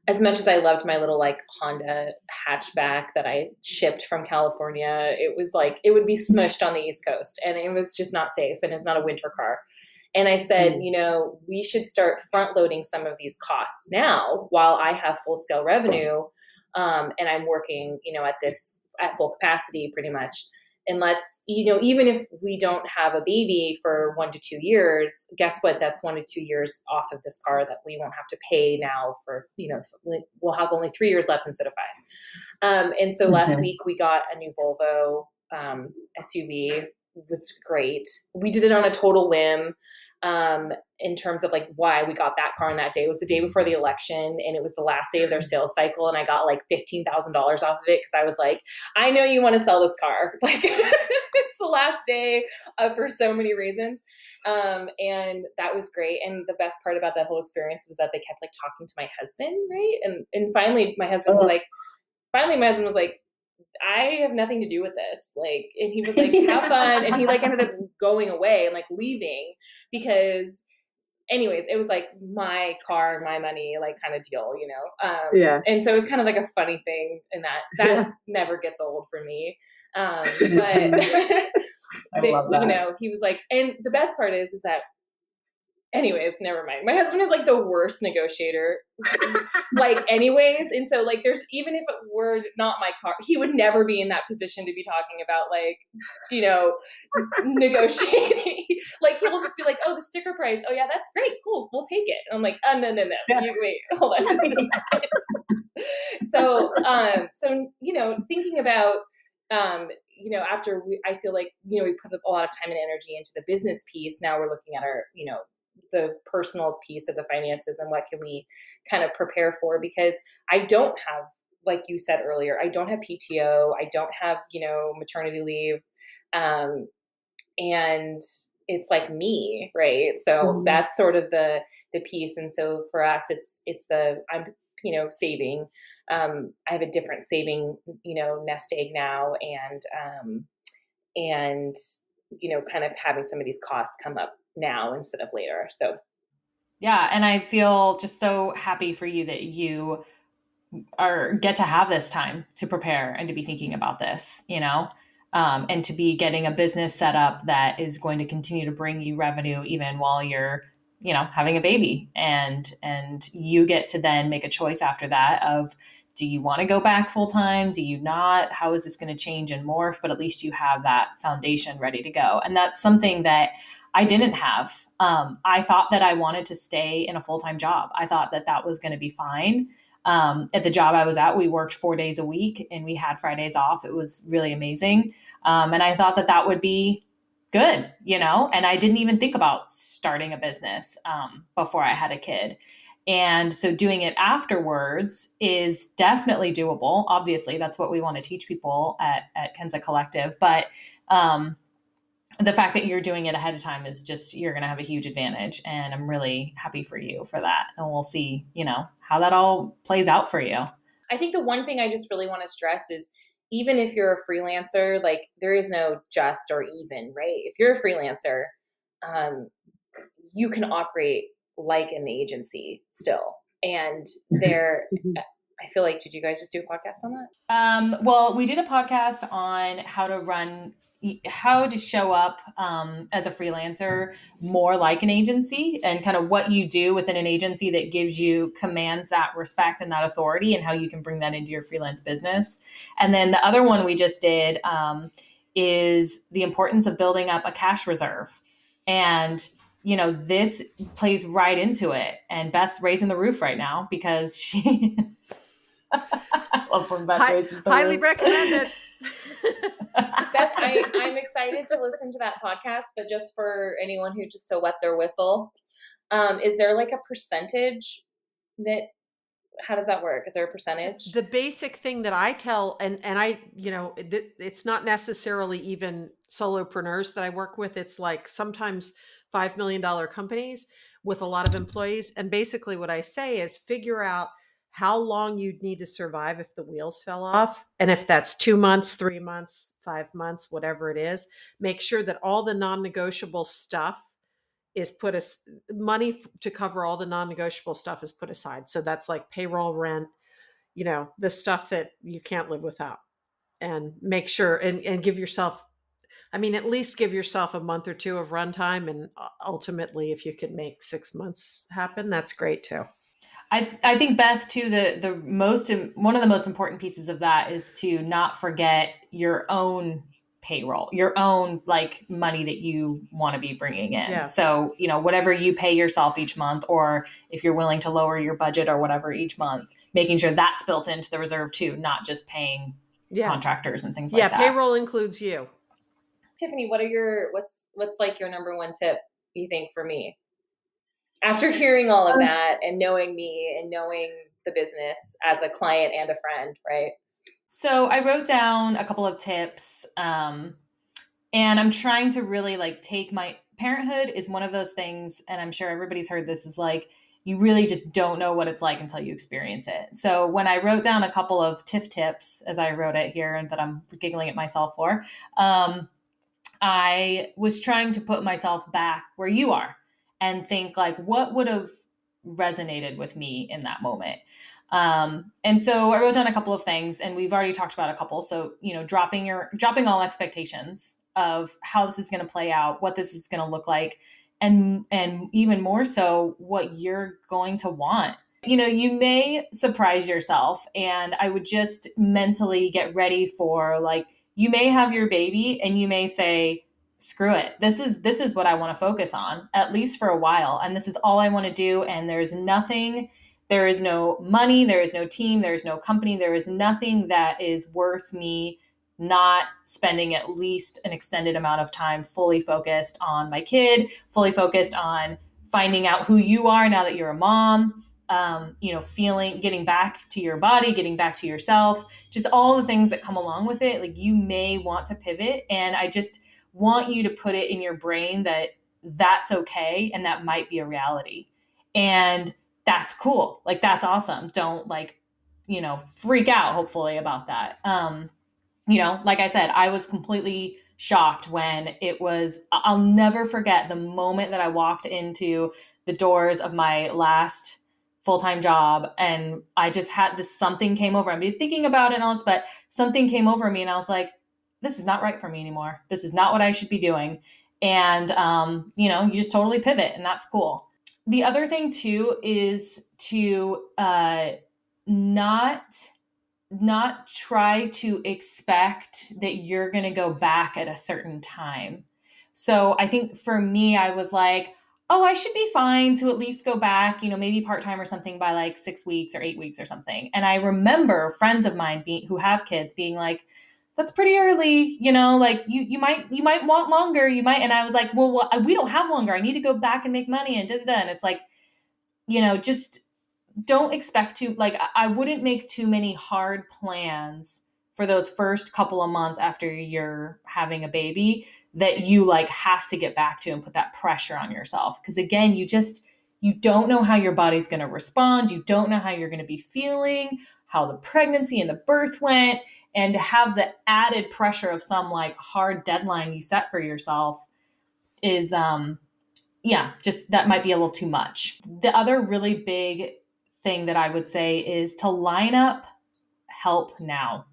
as much as I loved my little like Honda hatchback that I shipped from California, it was like it would be smushed on the East Coast and it was just not safe and it's not a winter car. And I said, mm. you know, we should start front loading some of these costs now while I have full scale revenue. Um, and I'm working, you know, at this at full capacity pretty much. And let's, you know, even if we don't have a baby for one to two years, guess what? That's one to two years off of this car that we won't have to pay now for, you know, we'll have only three years left instead of five. Um, and so last week we got a new Volvo um, SUV was great. We did it on a total whim um, in terms of like why we got that car on that day. It was the day before the election and it was the last day of their sales cycle. And I got like $15,000 off of it because I was like, I know you want to sell this car. <laughs> Like <laughs> it's the last day uh, for so many reasons. Um, and that was great. And the best part about that whole experience was that they kept like talking to my husband, right? And and finally my husband was like, finally my husband was like, I have nothing to do with this. Like, and he was <laughs> like, have fun. And he like ended up <laughs> going away and like leaving because anyways, it was like my car, my money, like kind of deal, you know? Um, Yeah. and so it was kind of like a funny thing in that that never gets old for me. Um, <laughs> but I they- love that. you know, he was like, and the best part is, is that, anyways, never mind. My husband is like the worst negotiator, <laughs> like, anyways. And so, like, there's even if it were not my car, he would never be in that position to be talking about, like, you know, negotiating. <laughs> like, he'll just be like, oh, the sticker price. Oh, yeah, that's great. Cool. We'll take it. And I'm like, oh, no, no, no. Yeah. You, wait, hold on just a <laughs> second. so, um, so, you know, thinking about, um, you know, after we, I feel like, you know, we put a lot of time and energy into the business piece. Now we're looking at our, you know, the personal piece of the finances and what can we kind of prepare for because I don't have, like you said earlier, I don't have PTO, I don't have, you know, maternity leave. Um, and it's like me, right? So Mhm. that's sort of the the piece. And so for us, it's it's the I'm you know saving. Um, I have a different saving, you know, nest egg now, and um, and you know, kind of having some of these costs come up now instead of later. So Yeah, and I feel just so happy for you that you are get to have this time to prepare and to be thinking about this, you know, um, and to be getting a business set up that is going to continue to bring you revenue even while you're, you know, having a baby, and and you get to then make a choice after that of do you want to go back full time? Do you not? How is this going to change and morph? But at least you have that foundation ready to go, and that's something that I didn't have. Um, I thought that I wanted to stay in a full time job. I thought that that was going to be fine. Um, at the job I was at, we worked four days a week and we had Fridays off. It was really amazing. Um, and I thought that that would be good, you know, and I didn't even think about starting a business um, before I had a kid. And so doing it afterwards is definitely doable. Obviously, that's what we want to teach people at, at Kenza Collective. But um, the fact that you're doing it ahead of time is just you're going to have a huge advantage and i'm really happy for you for that and we'll see you know how that all plays out for you I think the one thing I just really want to stress is even if you're a freelancer, like there is no just or even, right? If you're a freelancer, um, you can operate like an agency still. And there, Mhm. I feel like, did you guys just do a podcast on that? um, well we did a podcast on how to run how to show up um, as a freelancer more like an agency and kind of what you do within an agency that gives you commands that respect and that authority and how you can bring that into your freelance business and then the other one we just did um, is the importance of building up a cash reserve and you know this plays right into it and beth's raising the roof right now because she I <laughs> love when Beth Hi- raises the highly roof. recommended. <laughs> Beth, I, <laughs> I'm excited to listen to that podcast, but just for anyone who just to wet their whistle, um, is there like a percentage that? How does that work? Is there a percentage? the basic thing that I tell, and and I, you know, it's not necessarily even solopreneurs that I work with. It's like sometimes five million dollar companies with a lot of employees, and basically what I say is figure out how long you'd need to survive if the wheels fell off, and if that's two months, three months, five months, whatever it is, make sure that all the non-negotiable stuff is put as money f- to cover all the non-negotiable stuff is put aside. So that's like payroll, rent, you know, the stuff that you can't live without. And make sure and, and give yourself I mean, at least give yourself a month or two of runtime and uh, ultimately if you can make 6 months happen, that's great too. I, I think Beth too the the most one of the most important pieces of that is to not forget your own payroll your own like money that you want to be bringing in Yeah. so you know whatever you pay yourself each month or if you're willing to lower your budget or whatever each month making sure that's built into the reserve too not just paying Yeah. contractors and things like that Yeah, payroll includes you. Tiffany, what are your what's what's like your number one tip you think for me? After hearing all of um, that and knowing me and knowing the business as a client and a friend, right? So I wrote down a couple of tips. Um, and I'm trying to really like take my parenthood is one of those things, and I'm sure everybody's heard this is like you really just don't know what it's like until you experience it. So when I wrote down a couple of TIFF tips, as I wrote it here, and that I'm giggling at myself for, um, I was trying to put myself back where you are and think like, what would have resonated with me in that moment? Um, and so I wrote down a couple of things, and we've already talked about a couple. So you know, dropping your dropping all expectations of how this is going to play out, what this is going to look like, and and even more so what you're going to want. You know, you may surprise yourself and I would just mentally get ready for like you may have your baby and you may say screw it. This is this is what I want to focus on at least for a while and this is all I want to do and there's nothing there is no money, there is no team, there is no company, there is nothing that is worth me not spending at least an extended amount of time fully focused on my kid, fully focused on finding out who you are now that you're a mom. Um, you know, feeling, getting back to your body, getting back to yourself, just all the things that come along with it. Like you may want to pivot. And I just want you to put it in your brain that that's okay and that might be a reality. And that's cool. Like that's awesome. Don't like, you know, freak out hopefully about that. Um, you know, like I said, I was completely shocked when it was, I'll never forget the moment that I walked into the doors of my last full time job. And I just had this something came over. Been thinking about it and all this, but something came over me and I was like, this is not right for me anymore. This is not what I should be doing. And, um, you know, you just totally pivot and that's cool. The other thing too is to uh, not not try to expect that you're going to go back at a certain time. So I think for me, I was like, oh, I should be fine to at least go back, you know, maybe part time or something by like six weeks or eight weeks or something. And I remember friends of mine being who have kids being like, that's pretty early, you know, like you you might you might want longer, you might. And I was like, well, well we don't have longer. I need to go back and make money and da da da. And it's like, you know, just don't expect to like I wouldn't make too many hard plans for those first couple of months after you're having a baby that you like have to get back to and put that pressure on yourself because again you just you don't know how your body's going to respond you don't know how you're going to be feeling how the pregnancy and the birth went and to have the added pressure of some like hard deadline you set for yourself is um yeah just that might be a little too much the other really big thing that I would say is to line up help now.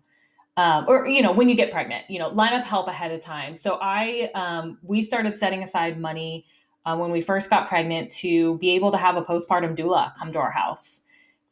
Um, or you know when you get pregnant you know line up help ahead of time so i um, we started setting aside money uh, when we first got pregnant to be able to have a postpartum doula come to our house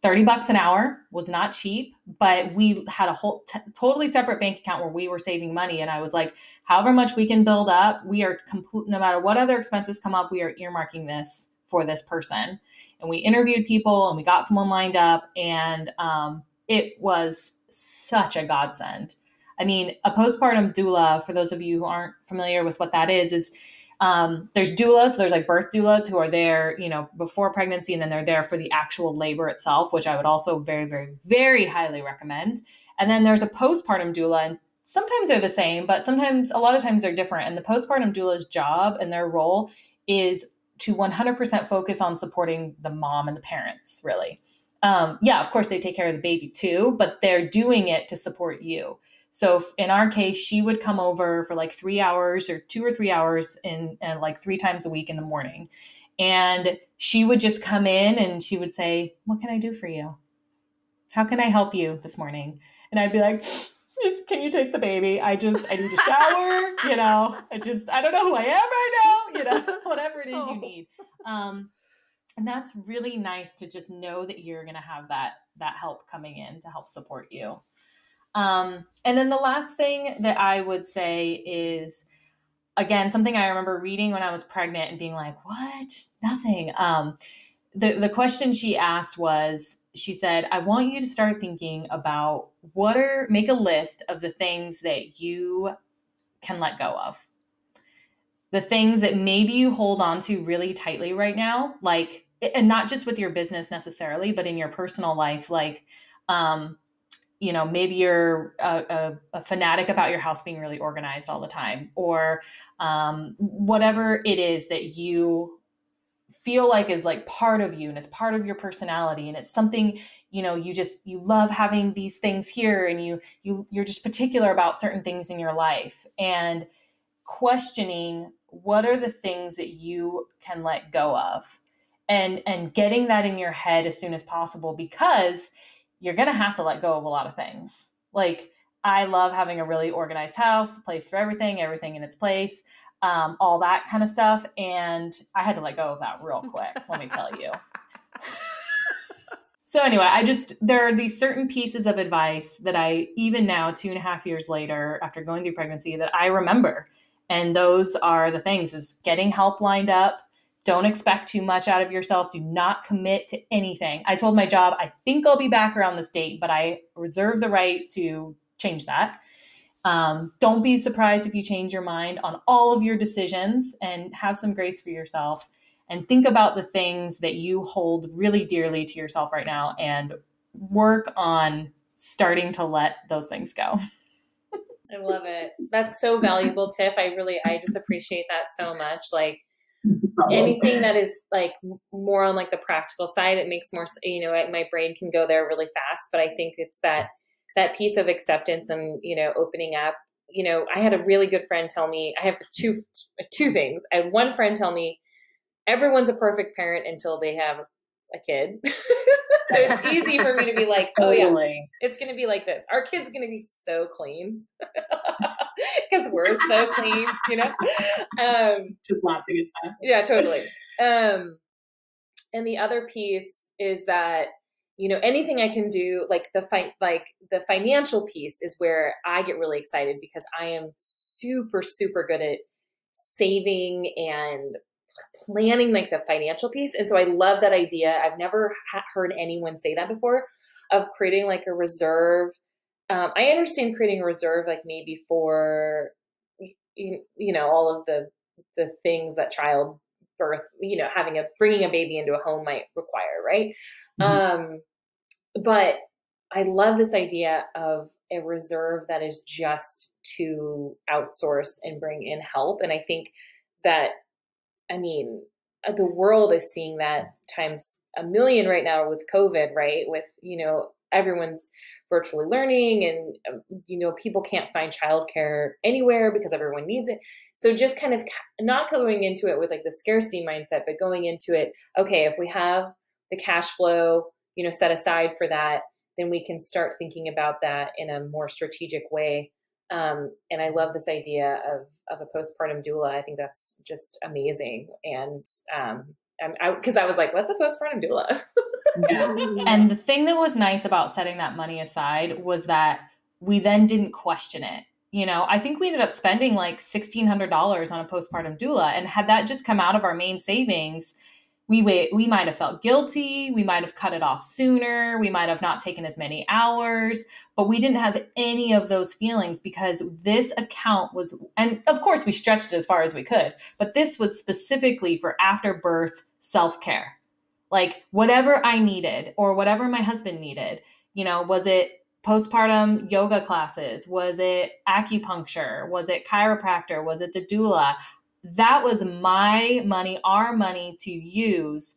30 bucks an hour was not cheap but we had a whole t- totally separate bank account where we were saving money and i was like however much we can build up we are complete no matter what other expenses come up we are earmarking this for this person. And we interviewed people and we got someone lined up, and um, it was such a godsend. I mean, a postpartum doula, for those of you who aren't familiar with what that is, is um, there's doulas, so there's like birth doulas who are there, you know, before pregnancy, and then they're there for the actual labor itself, which I would also very, very, very highly recommend. And then there's a postpartum doula, and sometimes they're the same, but sometimes, a lot of times, they're different. And the postpartum doula's job and their role is to 100% focus on supporting the mom and the parents, really. Um, yeah, of course, they take care of the baby too, but they're doing it to support you. So in our case, she would come over for like three hours or two or three hours in, and like three times a week in the morning. And she would just come in and she would say, What can I do for you? How can I help you this morning? And I'd be like, just can you take the baby? I just I need a shower, you know. I just I don't know who I am right now, you know, <laughs> whatever it is you oh. need. Um and that's really nice to just know that you're going to have that that help coming in to help support you. Um and then the last thing that I would say is again something I remember reading when I was pregnant and being like, "What? Nothing." Um the the question she asked was she said, I want you to start thinking about what are, make a list of the things that you can let go of. the things that maybe you hold on to really tightly right now, like, and not just with your business necessarily, but in your personal life, like, um, you know, maybe you're a, a, a, fanatic about your house being really organized all the time, or um, whatever it is that you feel like is like part of you and it's part of your personality and it's something you know you just you love having these things here and you you you're just particular about certain things in your life. And questioning what are the things that you can let go of and and getting that in your head as soon as possible because you're going to have to let go of a lot of things. Like i love having a really organized house place for everything everything in its place um, all that kind of stuff and i had to let go of that real <laughs> quick let me tell you. <laughs> So anyway i just there are these certain pieces of advice that i even now two and a half years later after going through pregnancy that i remember. And those are the things is getting help lined up don't expect too much out of yourself do not commit to anything i told my job i think i'll be back around this date but i reserve the right to change that um, don't be surprised if you change your mind on all of your decisions and have some grace for yourself and think about the things that you hold really dearly to yourself right now and work on starting to let those things go <laughs> I love it. That's so valuable, Tiff. I really, I just appreciate that so much. Like anything that is like more on like the practical side, it makes more, you know, my brain can go there really fast. But I think it's that that piece of acceptance and you know opening up. You know, I had a really good friend tell me. I have two two things. I had one friend tell me everyone's a perfect parent until they have a kid. <laughs> so it's easy for me to be like, oh yeah, it's going to be like this. Our kid's going to be so clean <laughs> because we're so clean, you know. Um, Just laughing at that. Yeah, totally. Um, and the other piece is that you know anything I can do, like the fight, like the financial piece, is where I get really excited because I am super, super good at saving and planning like the financial piece. And so I love that idea. I've never ha- heard anyone say that before of creating like a reserve. Um, I understand creating a reserve like maybe for you, you know all of the the things that child birth, you know, having a bringing a baby into a home might require, right? Mm-hmm. Um, but I love this idea of a reserve that is just to outsource and bring in help. And I think that I mean, uh, the world is seeing that times a million right now with COVID, right? With, you know, everyone's virtually learning and, um, you know, people can't find childcare anywhere because everyone needs it. So just kind of not going into it with like the scarcity mindset, but going into it, okay, if we have the cash flow, you know, set aside for that, then we can start thinking about that in a more strategic way um, and I love this idea of of a postpartum doula. I think that's just amazing. And um, because I, I, was like, what's a postpartum doula? yeah. <laughs> And the thing that was nice about setting that money aside was that we then didn't question it. You know, I think we ended up spending like $1,600 on a postpartum doula. And had that just come out of our main savings, we we might have felt guilty we might have cut it off sooner we might have not taken as many hours but we didn't have any of those feelings because this account was and of course we stretched it as far as we could but this was specifically for after birth self-care. Like whatever i needed or whatever my husband needed you know was it postpartum yoga classes? Was it acupuncture? Was it chiropractor? Was it the doula that was my money, our money to use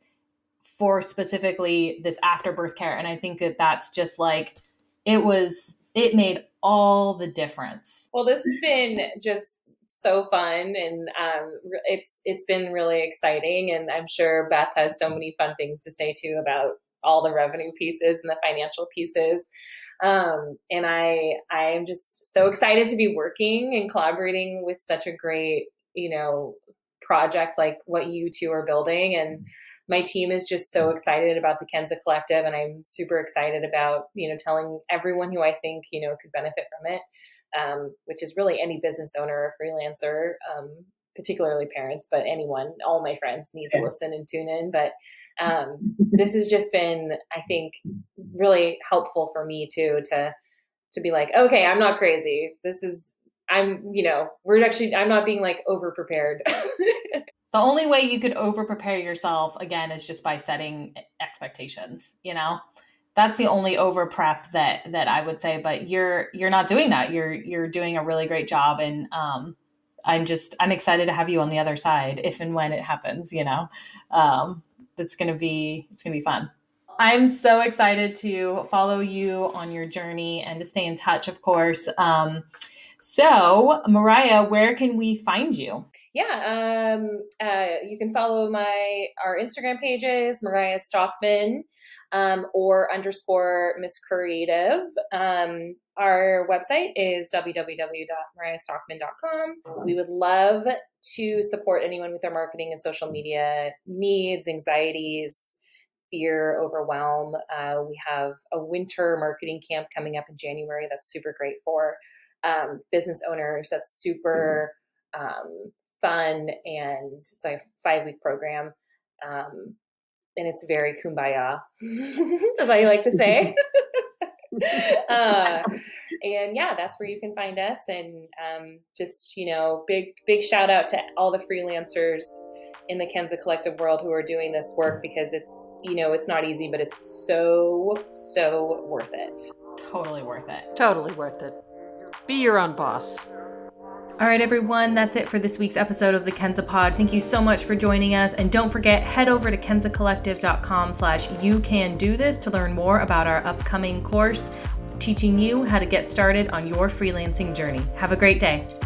for specifically this afterbirth care. And I think that that's just like, it was, it made all the difference. Well, this has been just so fun and um, it's it's been really exciting and i'm sure beth has so many fun things to say too about all the revenue pieces and the financial pieces um, and i i am just so excited to be working and collaborating with such a great you know, project like what you two are building. And my team is just so excited about the Kenza Collective, and I'm super excited about you know telling everyone who I think you know could benefit from it, um, which is really any business owner or freelancer, um, particularly parents, but anyone, all my friends need to listen and tune in. But um, <laughs> this has just been, I think, really helpful for me too to to be like, okay, I'm not crazy. This is I'm, you know, we're actually, I'm not being like over prepared. <laughs> the only way you could over prepare yourself again is just by setting expectations, you know? That's the only over prep that that I would say, but you're you're not doing that. You're you're doing a really great job and um I'm just I'm excited to have you on the other side if and when it happens, you know. Um it's going to be it's going to be fun. I'm so excited to follow you on your journey and to stay in touch, of course. Um, so, Mariah, where can we find you? Yeah, um, uh, you can follow my our Instagram pages, Mariah Stockman um, or underscore Ms. Creative. Um, our website is www.mariahstockman.com. We would love to support anyone with their marketing and social media needs, anxieties, fear, overwhelm. Uh, we have a winter marketing camp coming up in January that's super great for um, business owners. That's super um, fun and it's like a five week program. Um, and it's very kumbaya, <laughs> as I like to say. <laughs> <laughs> uh, and yeah, that's where you can find us. And um, just, you know, big, big shout out to all the freelancers in the Kenza Collective world who are doing this work because it's, you know, it's not easy, but it's so, so worth it. Totally worth it. Totally worth it. Be your own boss. All right, everyone, that's it for this week's episode of the Kenza Pod. Thank you so much for joining us. And don't forget, head over to kenzacollective.com slash you can do this to learn more about our upcoming course teaching you how to get started on your freelancing journey. Have a great day.